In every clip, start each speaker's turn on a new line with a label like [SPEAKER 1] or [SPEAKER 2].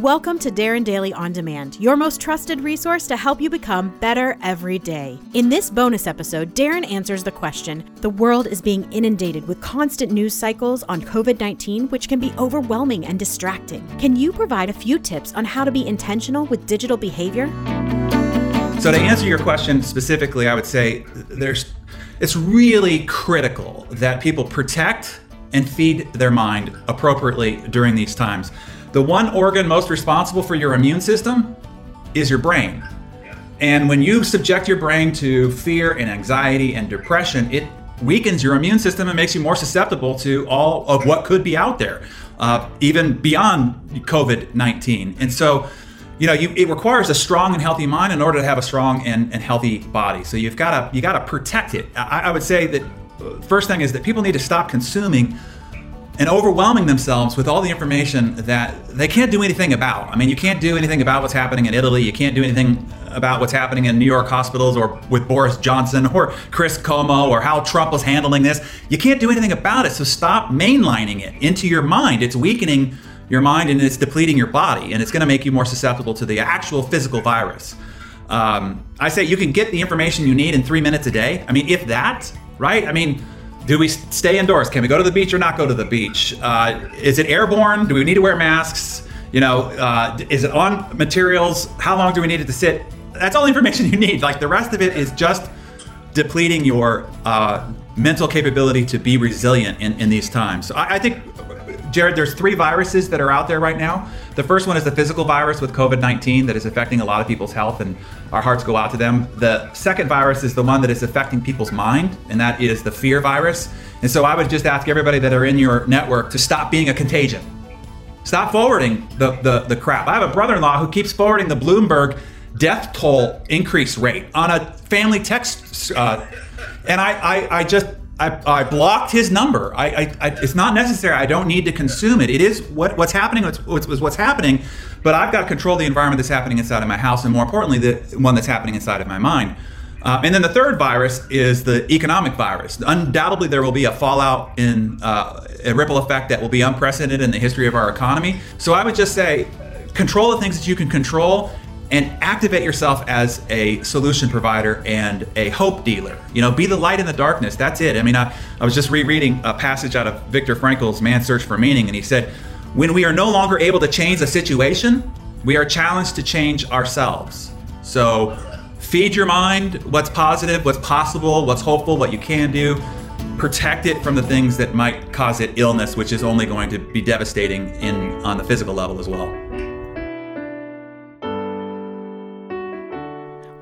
[SPEAKER 1] Welcome to Darren Daily On Demand, your most trusted resource to help you become better every day. In this bonus episode, Darren answers the question The world is being inundated with constant news cycles on COVID 19, which can be overwhelming and distracting. Can you provide a few tips on how to be intentional with digital behavior?
[SPEAKER 2] So, to answer your question specifically, I would say there's it's really critical that people protect and feed their mind appropriately during these times. The one organ most responsible for your immune system is your brain. And when you subject your brain to fear and anxiety and depression, it weakens your immune system and makes you more susceptible to all of what could be out there, uh, even beyond COVID 19. And so, you know, you, it requires a strong and healthy mind in order to have a strong and, and healthy body. So you've got to you got to protect it. I, I would say that first thing is that people need to stop consuming and overwhelming themselves with all the information that they can't do anything about. I mean, you can't do anything about what's happening in Italy. You can't do anything about what's happening in New York hospitals or with Boris Johnson or Chris Cuomo or how Trump was handling this. You can't do anything about it. So stop mainlining it into your mind. It's weakening your mind and it's depleting your body, and it's going to make you more susceptible to the actual physical virus. Um, I say you can get the information you need in three minutes a day. I mean, if that, right? I mean, do we stay indoors? Can we go to the beach or not go to the beach? Uh, is it airborne? Do we need to wear masks? You know, uh, is it on materials? How long do we need it to sit? That's all the information you need. Like the rest of it is just depleting your uh, mental capability to be resilient in, in these times. So I, I think Jared, there's three viruses that are out there right now. The first one is the physical virus with COVID 19 that is affecting a lot of people's health, and our hearts go out to them. The second virus is the one that is affecting people's mind, and that is the fear virus. And so I would just ask everybody that are in your network to stop being a contagion. Stop forwarding the, the, the crap. I have a brother in law who keeps forwarding the Bloomberg death toll increase rate on a family text. Uh, and I, I, I just I, I, blocked his number. I, I, I, it's not necessary. I don't need to consume it. It is what, what's happening. What's, what's, what's happening. But I've got to control the environment that's happening inside of my house, and more importantly, the one that's happening inside of my mind. Uh, and then the third virus is the economic virus. Undoubtedly, there will be a fallout in uh, a ripple effect that will be unprecedented in the history of our economy. So I would just say, control the things that you can control and activate yourself as a solution provider and a hope dealer. You know, be the light in the darkness. That's it. I mean, I, I was just rereading a passage out of Viktor Frankl's Man's Search for Meaning, and he said, When we are no longer able to change a situation, we are challenged to change ourselves. So feed your mind what's positive, what's possible, what's hopeful, what you can do. Protect it from the things that might cause it illness, which is only going to be devastating in on the physical level as well.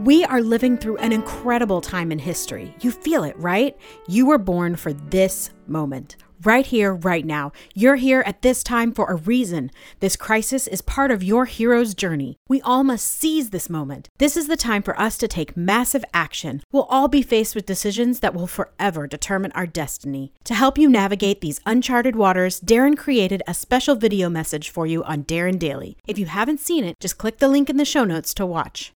[SPEAKER 1] We are living through an incredible time in history. You feel it, right? You were born for this moment. Right here, right now. You're here at this time for a reason. This crisis is part of your hero's journey. We all must seize this moment. This is the time for us to take massive action. We'll all be faced with decisions that will forever determine our destiny. To help you navigate these uncharted waters, Darren created a special video message for you on Darren Daily. If you haven't seen it, just click the link in the show notes to watch.